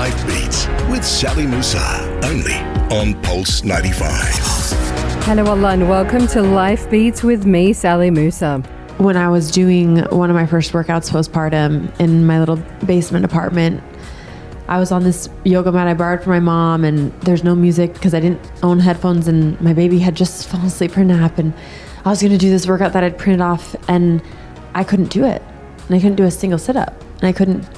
Life Beats with Sally Musa, only on Pulse 95. Hello, Allah, and welcome to Life Beats with me, Sally Musa. When I was doing one of my first workouts postpartum in my little basement apartment, I was on this yoga mat I borrowed from my mom, and there's no music because I didn't own headphones, and my baby had just fallen asleep for a nap, and I was going to do this workout that I'd printed off, and I couldn't do it, and I couldn't do a single sit up, and I couldn't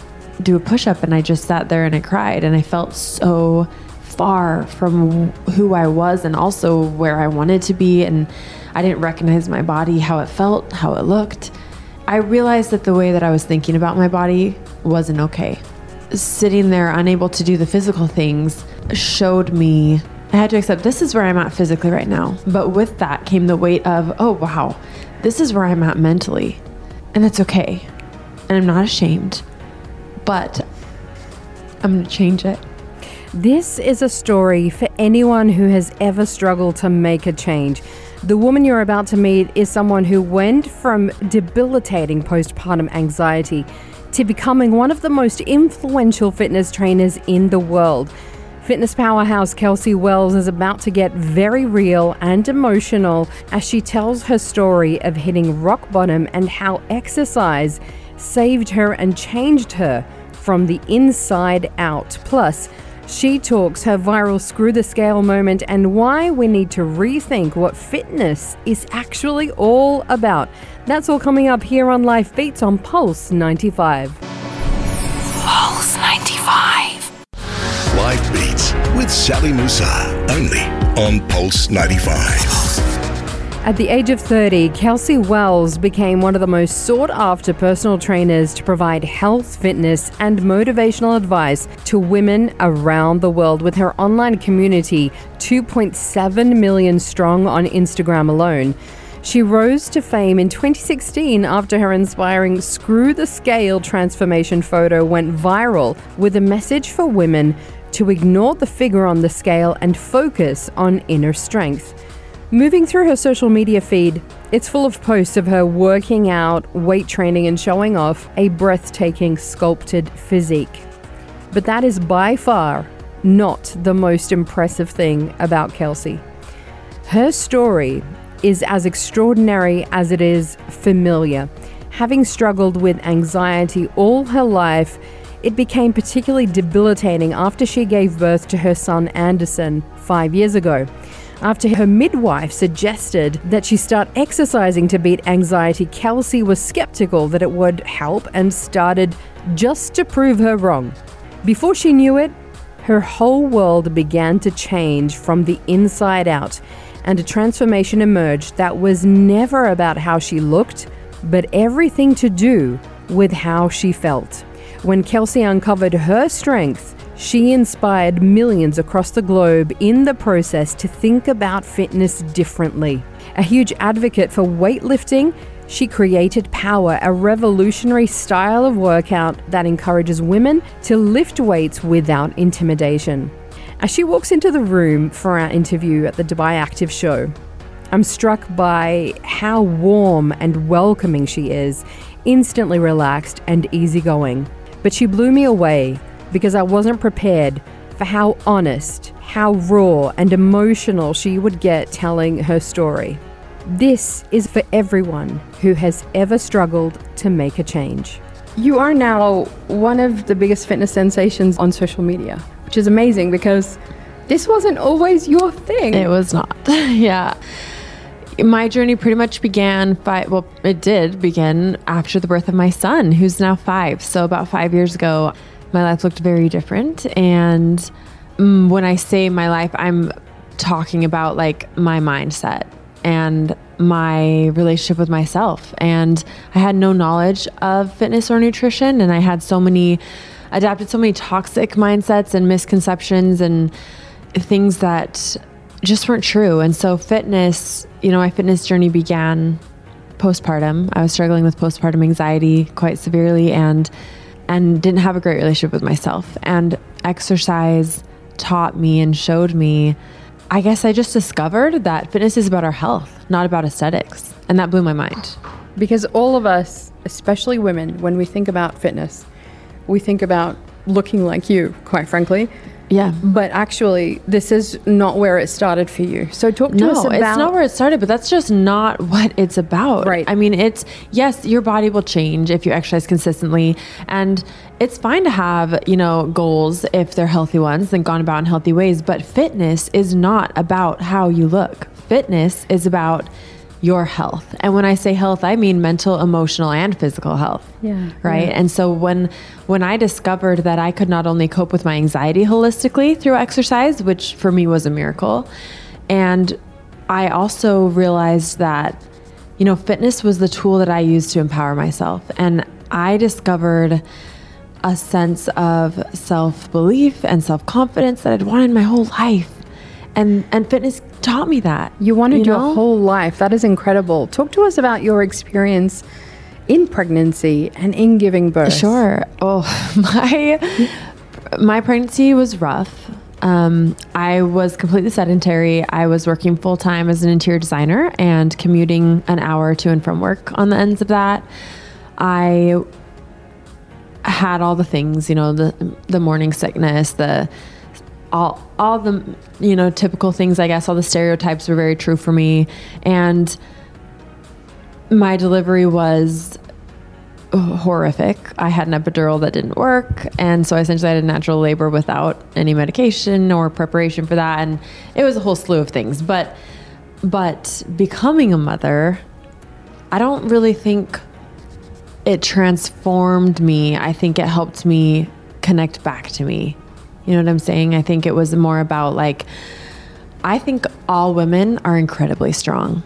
do a push up, and I just sat there and I cried, and I felt so far from who I was, and also where I wanted to be, and I didn't recognize my body, how it felt, how it looked. I realized that the way that I was thinking about my body wasn't okay sitting there unable to do the physical things showed me I had to accept this is where I'm at physically right now. But with that came the weight of, oh, wow, this is where I'm at mentally. And that's okay. And I'm not ashamed. But I'm going to change it. This is a story for anyone who has ever struggled to make a change. The woman you're about to meet is someone who went from debilitating postpartum anxiety to becoming one of the most influential fitness trainers in the world. Fitness powerhouse Kelsey Wells is about to get very real and emotional as she tells her story of hitting rock bottom and how exercise saved her and changed her from the inside out. Plus, she talks her viral screw the scale moment and why we need to rethink what fitness is actually all about. That's all coming up here on Life Beats on Pulse 95. Pulse 95. Life Beats with Sally Musa, only on Pulse 95. At the age of 30, Kelsey Wells became one of the most sought after personal trainers to provide health, fitness, and motivational advice to women around the world with her online community 2.7 million strong on Instagram alone. She rose to fame in 2016 after her inspiring Screw the Scale transformation photo went viral with a message for women to ignore the figure on the scale and focus on inner strength. Moving through her social media feed, it's full of posts of her working out, weight training, and showing off a breathtaking sculpted physique. But that is by far not the most impressive thing about Kelsey. Her story is as extraordinary as it is familiar. Having struggled with anxiety all her life, it became particularly debilitating after she gave birth to her son Anderson five years ago after her midwife suggested that she start exercising to beat anxiety, Kelsey was skeptical that it would help and started just to prove her wrong. Before she knew it, her whole world began to change from the inside out, and a transformation emerged that was never about how she looked, but everything to do with how she felt. When Kelsey uncovered her strength, she inspired millions across the globe in the process to think about fitness differently. A huge advocate for weightlifting, she created Power, a revolutionary style of workout that encourages women to lift weights without intimidation. As she walks into the room for our interview at the Dubai Active Show, I'm struck by how warm and welcoming she is, instantly relaxed and easygoing. But she blew me away because I wasn't prepared for how honest, how raw, and emotional she would get telling her story. This is for everyone who has ever struggled to make a change. You are now one of the biggest fitness sensations on social media, which is amazing because this wasn't always your thing. It was not. yeah. My journey pretty much began five, well, it did begin after the birth of my son, who's now five. So, about five years ago, my life looked very different. And mm, when I say my life, I'm talking about like my mindset and my relationship with myself. And I had no knowledge of fitness or nutrition. And I had so many, adapted so many toxic mindsets and misconceptions and things that just weren't true. And so, fitness, you know, my fitness journey began postpartum. I was struggling with postpartum anxiety quite severely. And and didn't have a great relationship with myself. And exercise taught me and showed me, I guess I just discovered that fitness is about our health, not about aesthetics. And that blew my mind. Because all of us, especially women, when we think about fitness, we think about looking like you, quite frankly. Yeah. But actually, this is not where it started for you. So talk to no, us about. it's not where it started, but that's just not what it's about. Right. I mean, it's yes, your body will change if you exercise consistently, and it's fine to have you know goals if they're healthy ones and gone about in healthy ways. But fitness is not about how you look. Fitness is about your health. And when I say health, I mean mental, emotional, and physical health. Yeah, Right. yeah. And so when when I discovered that I could not only cope with my anxiety holistically through exercise, which for me was a miracle, and I also realized that you know, fitness was the tool that I used to empower myself. And I discovered a sense of self-belief and self-confidence that I'd wanted my whole life. And and fitness taught me that. You wanted your know? whole life. That is incredible. Talk to us about your experience in pregnancy and in giving birth. Sure. Oh, my my pregnancy was rough. Um, I was completely sedentary. I was working full time as an interior designer and commuting an hour to and from work on the ends of that. I had all the things, you know, the the morning sickness, the all all the you know typical things. I guess all the stereotypes were very true for me, and my delivery was horrific. I had an epidural that didn't work, and so essentially I had a natural labor without any medication or preparation for that, and it was a whole slew of things. But but becoming a mother, I don't really think it transformed me. I think it helped me connect back to me. You know what I'm saying? I think it was more about like I think all women are incredibly strong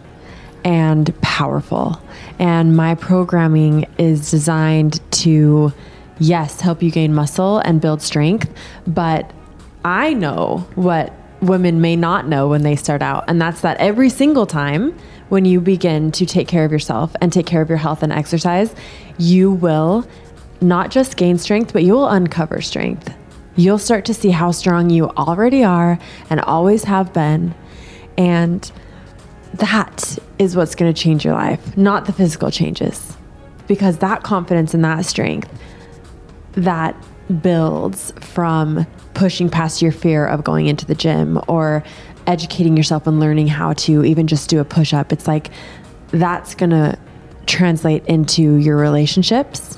and powerful. And my programming is designed to, yes, help you gain muscle and build strength. But I know what women may not know when they start out. And that's that every single time when you begin to take care of yourself and take care of your health and exercise, you will not just gain strength, but you will uncover strength. You'll start to see how strong you already are and always have been. And that is what's going to change your life, not the physical changes. Because that confidence and that strength that builds from pushing past your fear of going into the gym or educating yourself and learning how to even just do a push up. It's like that's going to translate into your relationships,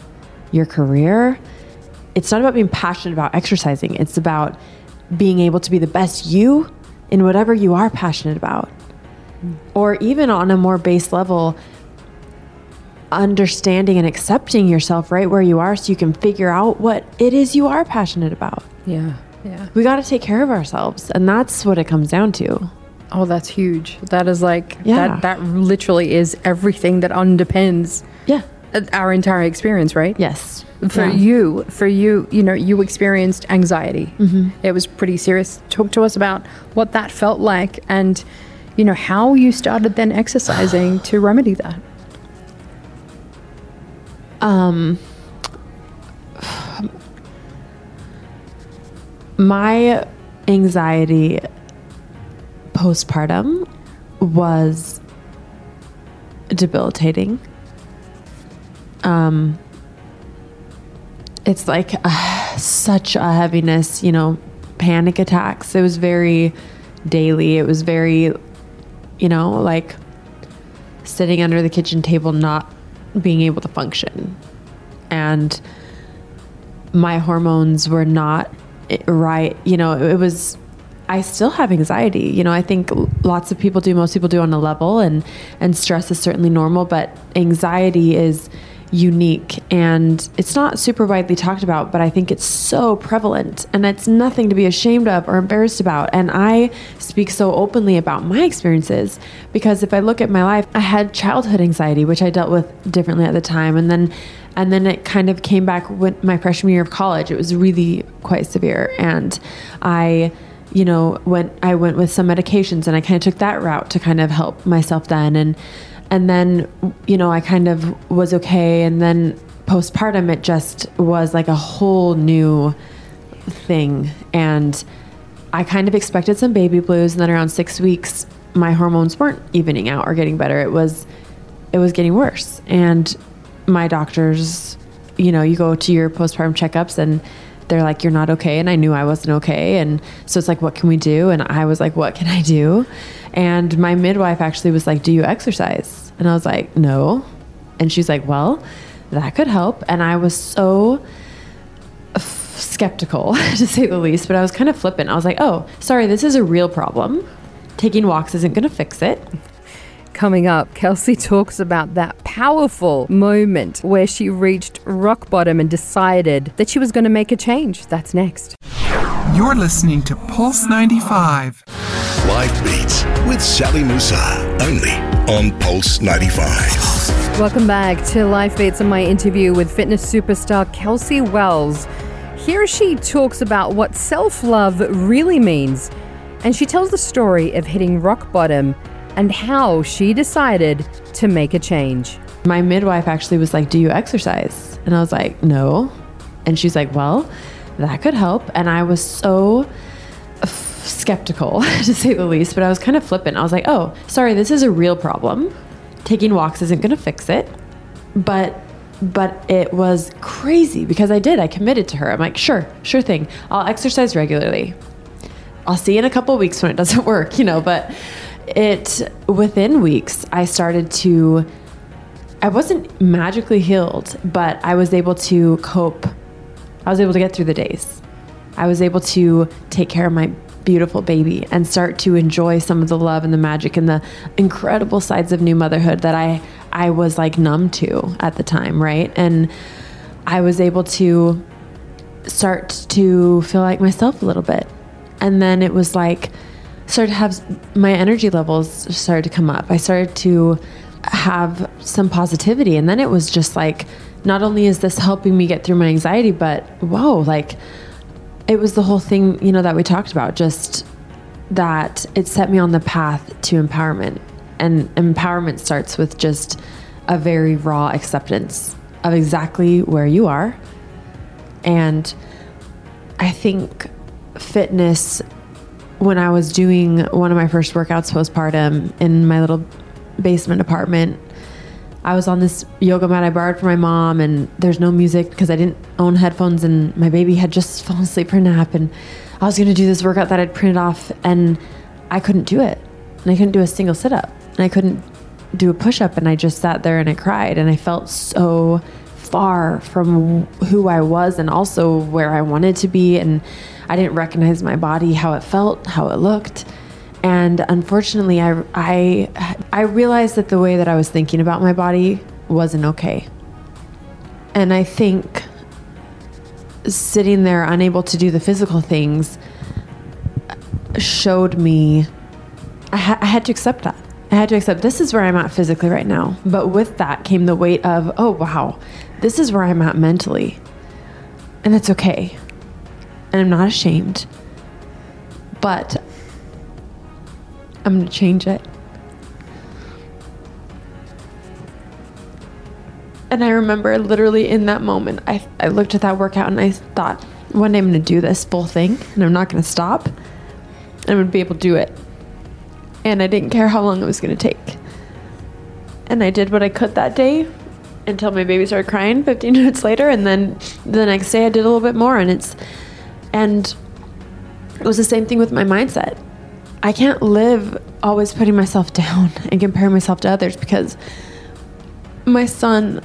your career. It's not about being passionate about exercising, it's about being able to be the best you in whatever you are passionate about mm. or even on a more base level understanding and accepting yourself right where you are so you can figure out what it is you are passionate about Yeah. Yeah. we got to take care of ourselves and that's what it comes down to Oh, that's huge. That is like Yeah. that that literally is everything that underpins yeah our entire experience, right? yes For Yeah. you, for you, you know, you experienced anxiety. Mm-hmm. It was pretty serious. Talk to us about what that felt like and, you know, how you started then exercising to remedy that. my anxiety postpartum was debilitating. Um, it's like uh, such a heaviness, you know, panic attacks. It was very daily. It was very, you know, like sitting under the kitchen table, not being able to function. And my hormones were not right. You know, it was, I still have anxiety. You know, I think lots of people do, most people do on a level, and, and stress is certainly normal, but anxiety is unique and it's not super widely talked about, but I think it's so prevalent and it's nothing to be ashamed of or embarrassed about. And I speak so openly about my experiences because if I look at my life, I had childhood anxiety, which I dealt with differently at the time. And then and then it kind of came back when my freshman year of college. It was really quite severe. And I you know, went I went with some medications and I kind of took that route to kind of help myself then and and then you know, I kind of was okay. And then postpartum it just was like a whole new thing. And I kind of expected some baby blues. And then around 6 weeks my hormones weren't evening out or getting better. It was it was getting worse. And my doctors you know, you go to your postpartum checkups and they're like, You're not okay. And I knew I wasn't okay. And so it's like, What can we do? And I was like, What can I do? And my midwife actually was like, Do you exercise? And I was like, No. And she's like, Well, that could help. And I was so f- skeptical, to say the least, but I was kind of flippant. I was like, Oh, sorry, this is a real problem. Taking walks isn't going to fix it. Coming up, Kelsey talks about that powerful moment where she reached rock bottom and decided that she was going to make a change. That's next. You're listening to Pulse 95. Life Beats with Sally Musa. Only on Pulse 95. Welcome back to Life Beats and my interview with fitness superstar Kelsey Wells. Here she talks about what self love really means, and she tells the story of hitting rock bottom and how she decided to make a change. My midwife actually was like, Do you exercise? And I was like, No. And she's like, Well, that could help. And I was so f- skeptical, to say the least, but I was kind of flippant. I was like, Oh, sorry, this is a real problem. Taking walks isn't going to fix it. But but it was crazy because I did. I committed to her. I'm like, sure, sure thing. I'll exercise regularly. I'll see you in a couple weeks when it doesn't work, you know, but it within weeks I started to I wasn't magically healed, but I was able to cope. I was able to get through the days. I was able to take care of my beautiful baby and start to enjoy some of the love and the magic and the incredible sides of new motherhood that I I was like numb to at the time, right? And I was able to start to feel like myself a little bit. And then it was like started to have my energy levels started to come up. I started to have some positivity and then it was just like not only is this helping me get through my anxiety, but whoa, like it was the whole thing, you know, that we talked about, just that it set me on the path to empowerment. And empowerment starts with just a very raw acceptance of exactly where you are. And I think fitness, when I was doing one of my first workouts postpartum in my little basement apartment, I was on this yoga mat I borrowed from my mom, and there's no music because I didn't own headphones, and my baby had just fallen asleep for a nap, and I was gonna do this workout that I'd printed off, and I couldn't do it, and I couldn't do a single sit up, and I couldn't do a push up, and I just sat there and I cried, and I felt so far from who I was, and also where I wanted to be, and I didn't recognize my body, how it felt, how it looked. And unfortunately I, I i realized that the way that i was thinking about my body wasn't okay. And i think sitting there unable to do the physical things showed me I, ha- I had to accept that. I had to accept this is where i'm at physically right now. But with that came the weight of oh wow this is where i'm at mentally. And it's okay and i'm not ashamed but I'm going to change it. And I remember literally in that moment, I, I looked at that workout and I thought, one day I'm going to do this full thing and I'm not going to stop. And I'm going to be able to do it. And I didn't care how long it was going to take. And I did what I could that day until my baby started crying 15 minutes later. And then the next day I did a little bit more. And it's, and it was the same thing with my mindset. I can't live always putting myself down and comparing myself to others because my son,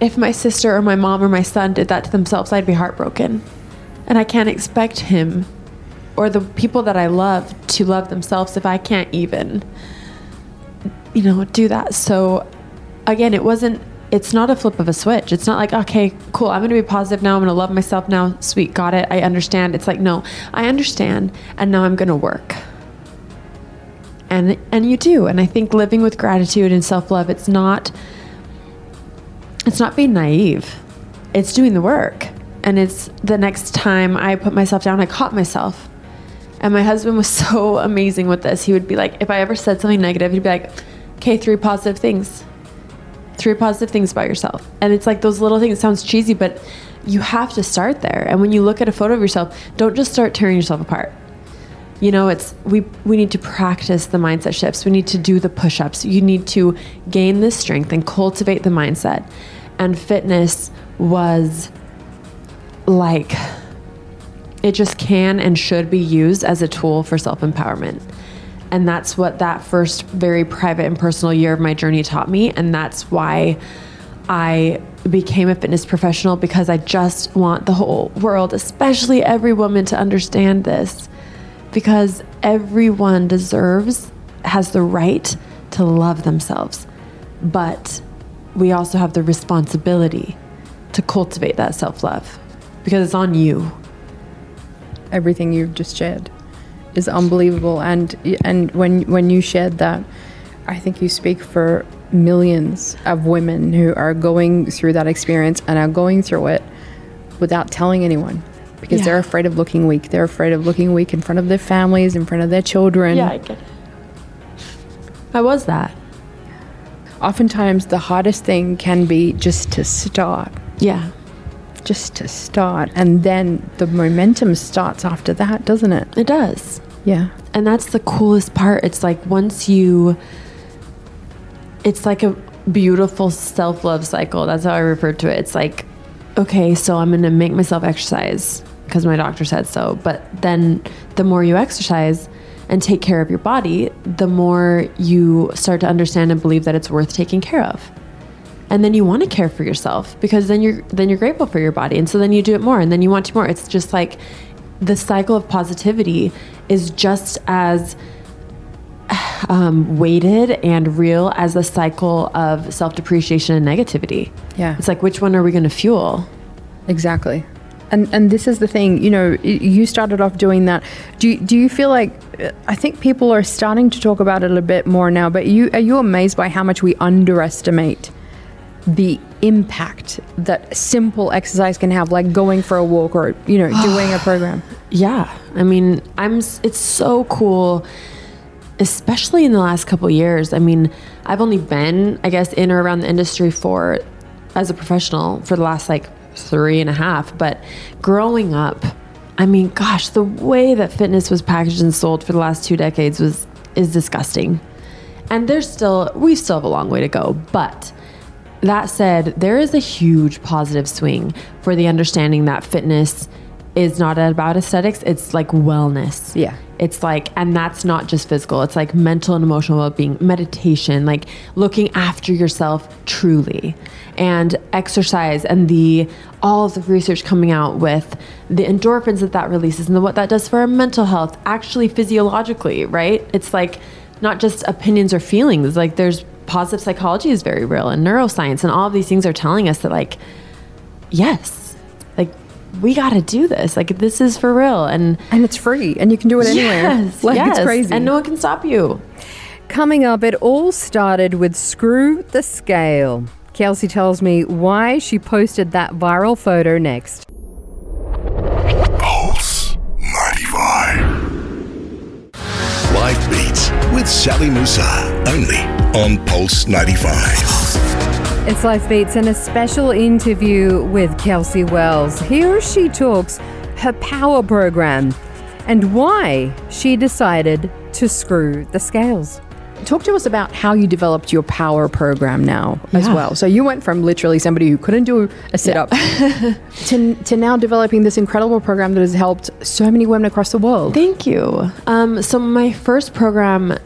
if my sister or my mom or my son did that to themselves, I'd be heartbroken. And I can't expect him or the people that I love to love themselves if I can't even, you know, do that. So again, it wasn't, it's not a flip of a switch. It's not like, okay, cool, I'm to be positive now. I'm to love myself now. Sweet, got it. I understand. It's like, no, I understand. And now I'm to work and and you do and i think living with gratitude and self-love it's not it's not being naive it's doing the work and it's the next time i put myself down i caught myself and my husband was so amazing with this he would be like if i ever said something negative he'd be like okay three positive things three positive things about yourself. And it's like those little things it sounds cheesy but you have to start there. And when you look at a photo of yourself don't just start tearing yourself apart. You know it's we we need to practice the mindset shifts. We need to do the push-ups. You need to gain this strength and cultivate the mindset. And fitness was like It just can and should be used as a tool for self empowerment. And that's what that first very private and personal year of my journey taught me. And that's why I became a fitness professional because I just want the whole world, especially every woman, to understand this. Because everyone deserves, has the right to love themselves. But we also have the responsibility to cultivate that self love because it's on you. Everything you've just shared is unbelievable, and and when when you shared that, I think you speak for millions of women who are going through that experience and are going through it without telling anyone because Yeah. they're afraid of looking weak. They're afraid of looking weak in front of their families, in front of their children. Yeah, I get it. I was that. Oftentimes, the hardest thing can be just to start. Yeah. Just to start and then the momentum starts after that doesn't it It does. yeah And that's the coolest part. It's like once you, it's like a beautiful self love cycle. That's how I refer to it. It's like, okay, so I'm going to make myself exercise because my doctor said so. But then the more you exercise and take care of your body, the more you start to understand and believe that it's worth taking care of. And then you want to care for yourself because then you're then you're grateful for your body and so then you do it more and then you want to more. It's just like the cycle of positivity is just as um, weighted and real as the cycle of self depreciation and negativity. Yeah. It's like, which one are we going to fuel? exactly and and this is the thing you know you started off doing that do you, do you feel like i think people are starting to talk about it a bit more now but you are you amazed by how much we underestimate the impact that simple exercise can have like going for a walk or you know doing a program Yeah. I mean, I'm, it's so cool, especially in the last couple years. I mean, I've only been, I guess, in or around the industry for, as a professional, for the last like three and a half. But growing up, I mean, gosh, the way that fitness was packaged and sold for the last two decades was, is disgusting. And there's still, we still have a long way to go. But that said, there is a huge positive swing for the understanding that fitness is not about aesthetics, it's like wellness. Yeah. It's like, and that's not just physical, it's like mental and emotional well being, meditation, like looking after yourself truly, and exercise, and the all of the research coming out with the endorphins that that releases and the, what that does for our mental health, actually physiologically, right? It's like not just opinions or feelings, like there's positive psychology is very real, and neuroscience, and all of these things are telling us that, like, yes, like we got to do this. Like this is for real. And and it's free and you can do it anywhere yes, like yes, it's crazy and no one can stop you. Coming up, it all started with Screw the Scale. Kelsey tells me why she posted that viral photo next. Pulse 95. Life Beats with Sally Musa. Only on Pulse 95. It's Life Beats and a special interview with Kelsey Wells. Here she talks her power program and why she decided to screw the scales. Talk to us about how you developed your power program now as well. So you went from literally somebody who couldn't do a sit up to, to now developing this incredible program that has helped so many women across the world. Thank you. Um, so my first program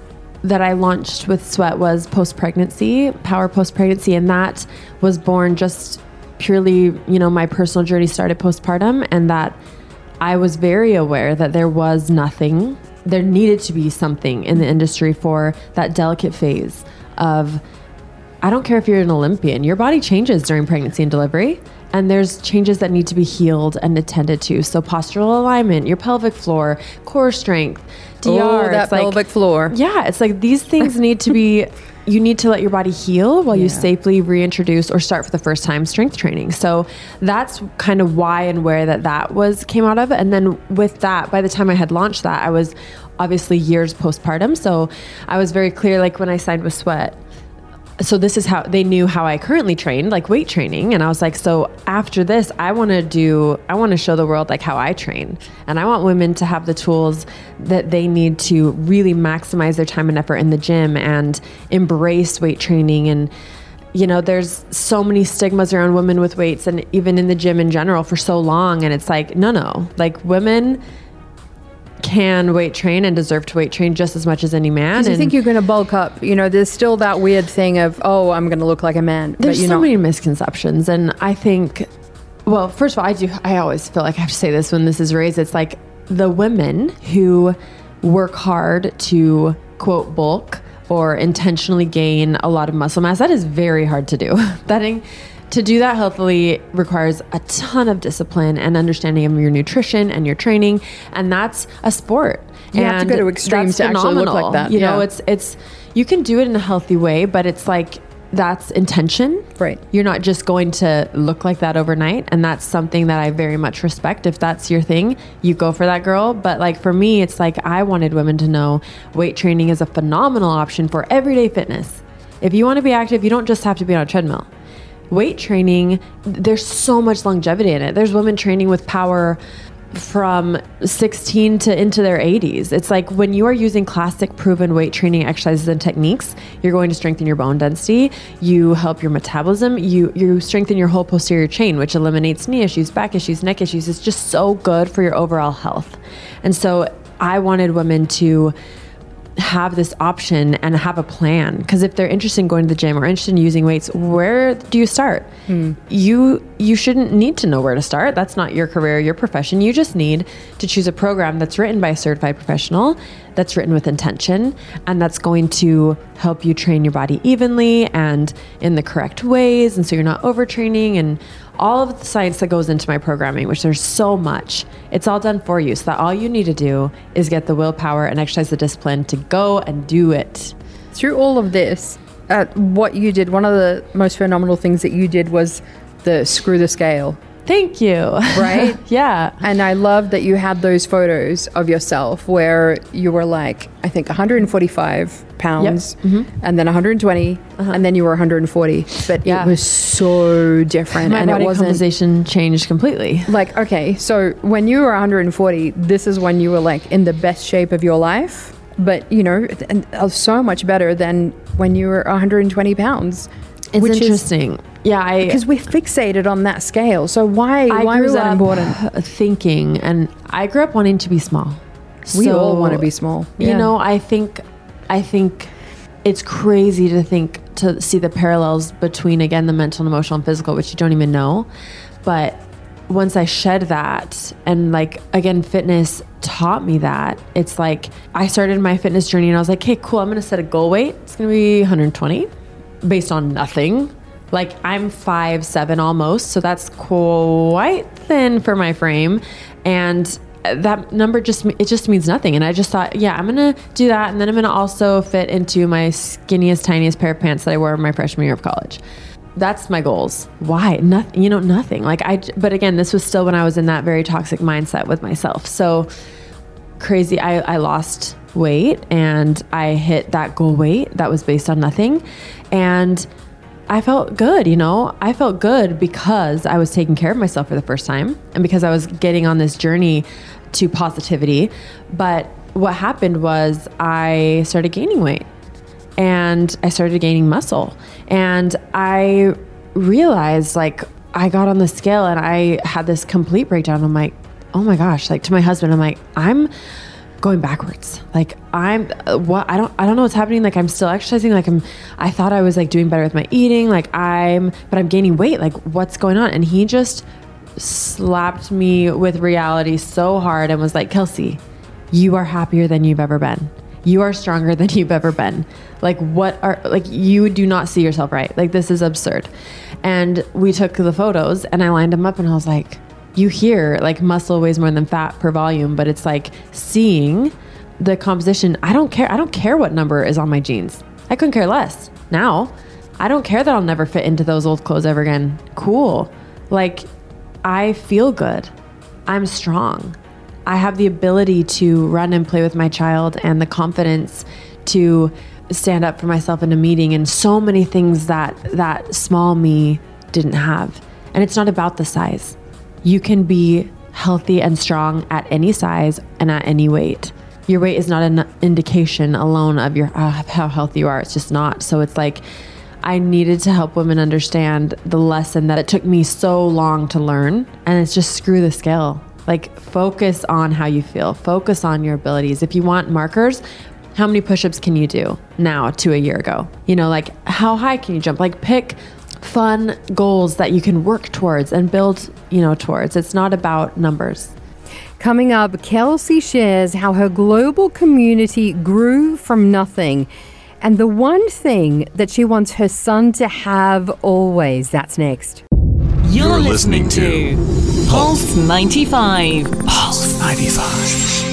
that I launched with Sweat was post pregnancy, power post pregnancy, and that was born just purely, you know, my personal journey started postpartum, and that I was very aware that there was nothing, there needed to be something in the industry for that delicate phase of I don't care if you're an Olympian, your body changes during pregnancy and delivery. And there's changes that need to be healed and attended to. So postural alignment, your pelvic floor, core strength, DR. Oh, that it's like- pelvic floor. Yeah, it's like these things need to be. You need to let your body heal while you safely reintroduce or start for the first time strength training. So that's kind of why and where that that was came out of. And then with that, by the time I had launched that, I was obviously years postpartum. So I was very clear, like when I signed with Sweat, so this is how they knew how I currently trained, like weight training. And I was like, so after this, I want to do, I want to show the world like how I train. And I want women to have the tools that they need to really maximize their time and effort in the gym and embrace weight training and, you know, there's so many stigmas around women with weights and even in the gym in general for so long. And it's like, no, no, like women can weight train and deserve to weight train just as much as any man. You think you're going to bulk up. You know, there's still that weird thing of, oh, I'm going to look like a man. there's but you so know, many misconceptions. And I think, well, first of all, I do, I always feel like I have to say this when this is raised. It's like the women who work hard to quote bulk or intentionally gain a lot of muscle mass, that is very hard to do. that in- to do that healthily requires a ton of discipline and understanding of your nutrition and your training, and that's a sport. You have to go to extremes to actually look like that, You know, yeah. it's it's you can do it in a healthy way, but it's like that's intention. Right. You're not just going to look like that overnight. And that's something that I very much respect. If that's your thing, you go for that girl. But like for me, it's like I wanted women to know weight training is a phenomenal option for everyday fitness. If you want to be active, you don't just have to be on a treadmill. Weight training, there's so much longevity in it. There's women training with power from 16 to into their 80s. It's like when you are using classic proven weight training exercises and techniques, you're going to strengthen your bone density, you help your metabolism, you you strengthen your whole posterior chain, which eliminates knee issues, back issues, neck issues. It's just so good for your overall health. And so I wanted women to have this option and have a plan. Because if they're interested in going to the gym or interested in using weights where do you start? Hmm. You you shouldn't need to know where to start. That's not your career your profession. You just need to choose a program that's written by a certified professional that's written with intention and that's going to help you train your body evenly and in the correct ways and so you're not overtraining and all of the science that goes into my programming, which there's so much, it's all done for you. So that all you need to do is get the willpower and exercise the discipline to go and do it. through all of this, what you did, one of the most phenomenal things that you did was the screw the scale. Thank you. Right? yeah. And I love that you had those photos of yourself where you were like, I think 145 pounds and then 120 and then you were 140. But Yeah. it was so different. My and body it wasn't composition changed completely. like, okay, so when you were 140, this is when you were like in the best shape of your life. But, you know, and uh, so much better than when you were 120 pounds. It's which is interesting. Yeah, I because we're fixated on that scale. So why I why was that up important? Thinking, and I grew up wanting to be small. We all want to be small. You know, I think, I think it's crazy to think to see the parallels between again the mental and emotional and physical, which you don't even know. But once I shed that, and like again, fitness taught me that. It's like I started my fitness journey, and I was like, "Okay, cool. I'm gonna set a goal weight. It's gonna be 120, based on nothing." Like I'm five seven almost, so that's quite thin for my frame, and that number just it just means nothing. And i just thought yeah i'm gonna do that. And then i'm gonna also fit into my skinniest tiniest pair of pants that i wore my freshman year of college. That's my goals. Why? Nothing you know nothing. Like i but again this was still when i was in that very toxic mindset with myself. So crazy i, I lost weight and i hit that goal weight that was based on nothing. And I felt good, you know. I felt good because I was taking care of myself for the first time and because I was getting on this journey to positivity. But what happened was I started gaining weight and I started gaining muscle. And I realized like I got on the scale and I had this complete breakdown. I'm like, oh my gosh, like to my husband, I'm like, I'm going backwards. Like I'm uh, what I don't I don't know what's happening. Like I'm still exercising. Like I'm I thought I was like doing better with my eating. Like I'm but I'm gaining weight. Like what's going on? And he just slapped me with reality so hard and was like, Kelsey, you are happier than you've ever been. You are stronger than you've ever been. Like what are like you do not see yourself right. Like this is absurd. And we took the photos and I lined them up and I was like, you hear like muscle weighs more than fat per volume, but it's like seeing the composition. I don't care. I don't care what number is on my jeans. I couldn't care less. Now, I don't care that I'll never fit into those old clothes ever again. Cool. Like I feel good. I'm strong. I have the ability to run and play with my child and the confidence to stand up for myself in a meeting and so many things that that small me didn't have. And it's not about the size. You can be healthy and strong at any size and at any weight. Your weight is not an indication alone of your uh, how healthy you are. It's just not. So it's like I needed to help women understand the lesson that it took me so long to learn. And it's just screw the scale. Like, focus on how you feel, focus on your abilities. If you want markers, how many push ups can you do now to a year ago? You know, like, how high can you jump? Like, pick fun goals that you can work towards and build, you know, towards. It's not about numbers. Coming up, Kelsey shares how her global community grew from nothing and the one thing that she wants her son to have always. That's next. You're, You're listening, listening to Pulse 95. Pulse 95.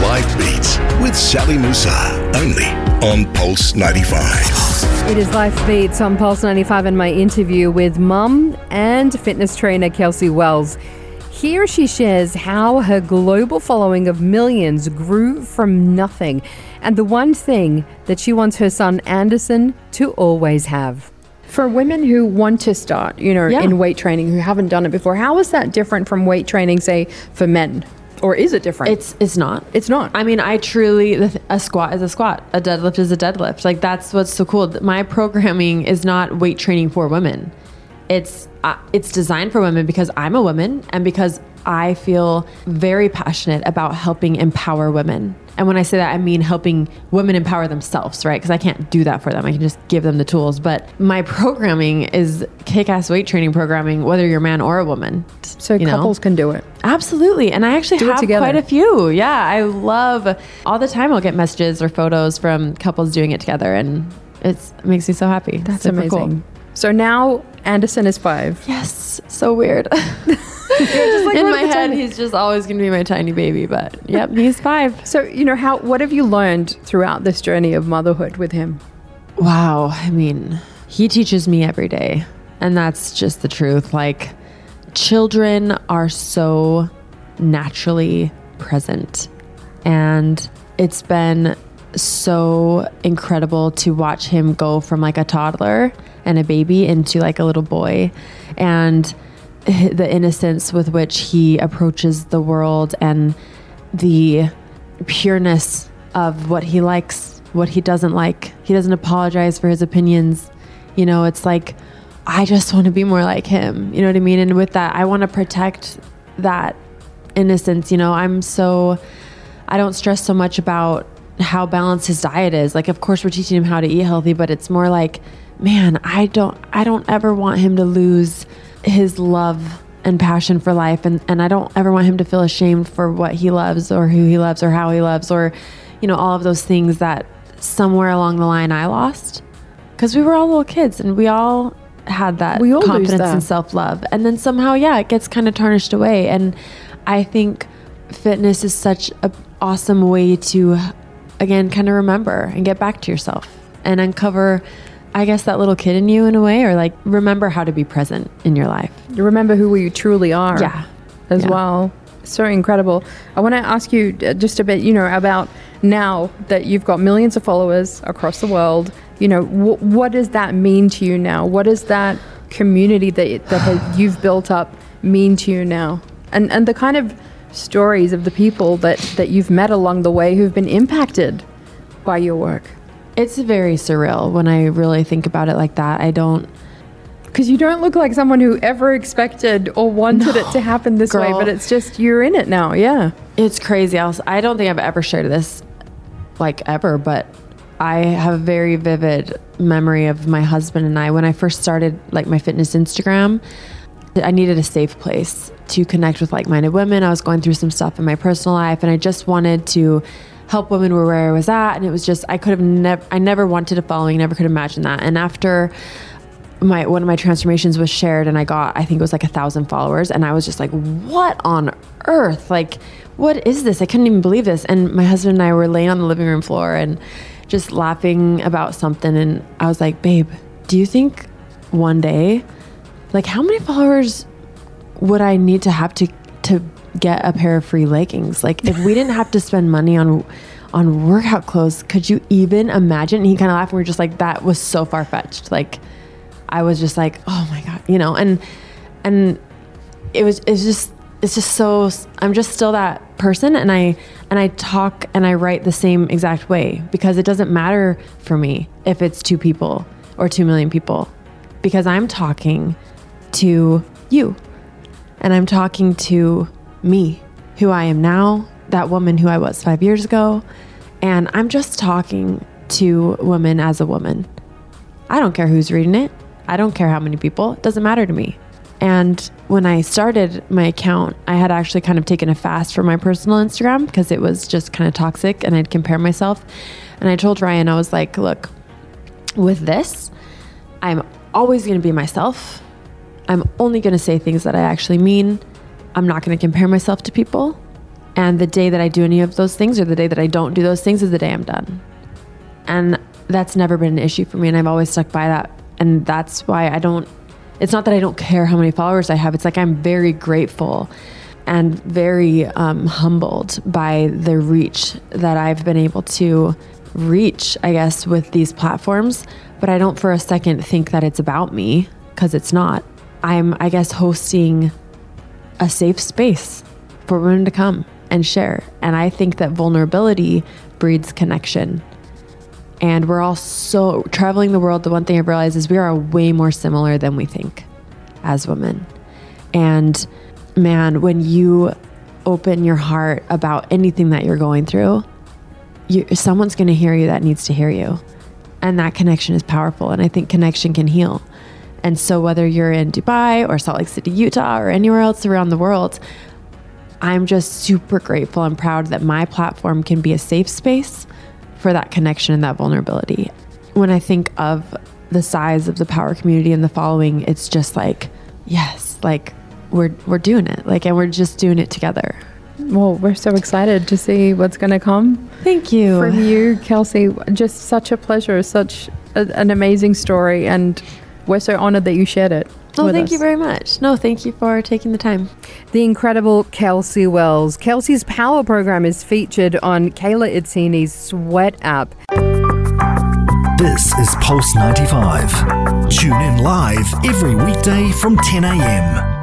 Life Beats with Sally Musa. Only on Pulse 95. It is Life Beats on Pulse 95 and my interview with mum and fitness trainer Kelsey Wells. Here she shares how her global following of millions grew from nothing and the one thing that she wants her son Anderson to always have. For women who want to start, you know, Yeah. in weight training who haven't done it before, how is that different from weight training, say, for men? Or is it different? It's it's not. It's not. I mean, I truly a squat is a squat, a deadlift is a deadlift. Like that's what's so cool. My programming is not weight training for women. It's uh, it's designed for women because I'm a woman and because I feel very passionate about helping empower women. And when I say that, I mean helping women empower themselves, right? Because I can't do that for them. I can just give them the tools. But my programming is kick-ass weight training programming, whether you're a man or a woman. so you know? couples can do it. Absolutely. And I actually Do it have together. quite a few. Yeah. I love all the time I'll get messages or photos from couples doing it together and it's, it makes me so happy. That's Super amazing. cool. So now Anderson is five. Yes. So weird. like In my head, tiny- he's just always going to be my tiny baby. But yep, he's five. So, you know, how what have you learned throughout this journey of motherhood with him? Wow. I mean, he teaches me every day. And that's just the truth. Like, children are so naturally present. And it's been so incredible to watch him go from like a toddler and a baby into like a little boy. And the innocence with which he approaches the world and the pureness of what he likes, what he doesn't like. He doesn't apologize for his opinions. You know, it's like, I just want to be more like him. You know what I mean? And with that, I want to protect that innocence. You know, I'm so, I don't stress so much about how balanced his diet is. Like, of course, we're teaching him how to eat healthy, but it's more like, man, I don't, I don't ever want him to lose his love and passion for life. And, and I don't ever want him to feel ashamed for what he loves or who he loves or how he loves or, you know, all of those things that somewhere along the line I lost. Because we were all little kids and we all had that all confidence that. and self love. And then somehow, yeah, it gets kind of tarnished away. And I think fitness is such an awesome way to, again, kind of remember and get back to yourself and uncover, I guess, that little kid in you in a way, or like remember how to be present in your life. You remember who you truly are. Yeah. As Yeah. well. So incredible. I want to ask you uh, just a bit, you know, about now that you've got millions of followers across the world. You know, wh- what does that mean to you now? What does that community that that you've built up mean to you now? And and the kind of stories of the people that that you've met along the way who've been impacted by your work. It's very surreal when I really think about it like that. I don't. Because you don't look like someone who ever expected or wanted it to happen this way, but it's just you're in it now. Yeah. It's crazy. I'll, I don't think I've ever shared this, like ever, but I have a very vivid memory of my husband and I when I first started like my fitness Instagram. I needed a safe place to connect with like-minded women. I was going through some stuff in my personal life, and I just wanted to help women where where I was at. And it was just I could have never, I never wanted a following, never could imagine that. And after my one of my transformations was shared and I got I think it was like a thousand followers and I was just like what on earth like what is this I couldn't even believe this and my husband and I were laying on the living room floor and just laughing about something and I was like babe do you think one day like how many followers would I need to have to to get a pair of free leggings? Like if we didn't have to spend money on on workout clothes could you even imagine? And he kind of laughed and we were just like that was so far fetched like I was just like, oh my god, you know, and and it was it's just it's just so I'm just still that person and I and I talk and I write the same exact way because it doesn't matter for me if it's two people or 2 million people because I'm talking to you and I'm talking to me, who I am now, that woman who I was 5 years ago, and I'm just talking to women as a woman. I don't care who's reading it. I don't care how many people. It doesn't matter to me. And when I started my account, I had actually kind of taken a fast from my personal Instagram because it was just kind of toxic and I'd compare myself. And I told Ryan, I was like, look, with this, I'm always going to be myself. I'm only going to say things that I actually mean. I'm not going to compare myself to people. And the day that I do any of those things or the day that I don't do those things is the day I'm done. And that's never been an issue for me. And I've always stuck by that. And that's why I don't, it's not that I don't care how many followers I have. It's like I'm very grateful and very um, humbled by the reach that I've been able to reach, I guess, with these platforms. But I don't for a second think that it's about me because it's not. I'm, I guess, hosting a safe space for women to come and share. And I think that vulnerability breeds connection. And we're all so traveling the world. The one thing I've realized is we are way more similar than we think as women. And man, when you open your heart about anything that you're going through, you, someone's going to hear you that needs to hear you. And that connection is powerful. And I think connection can heal. And so, whether you're in Dubai or Salt Lake City, Utah, or anywhere else around the world, I'm just super grateful and proud that my platform can be a safe space for that connection and that vulnerability. When I think of the size of the power community and the following, it's just like, yes, like we're we're doing it. Like and we're just doing it together. Well, we're so excited to see what's going to come. Thank you. From you, Kelsey. Just such a pleasure, such a, an amazing story, and we're so honored that you shared it. Oh, thank us. you very much. No, thank you for taking the time. The incredible Kelsey Wells. Kelsey's Power program is featured on Kayla Itsines' Sweat app. This is Pulse 95. Tune in live every weekday from 10 a.m.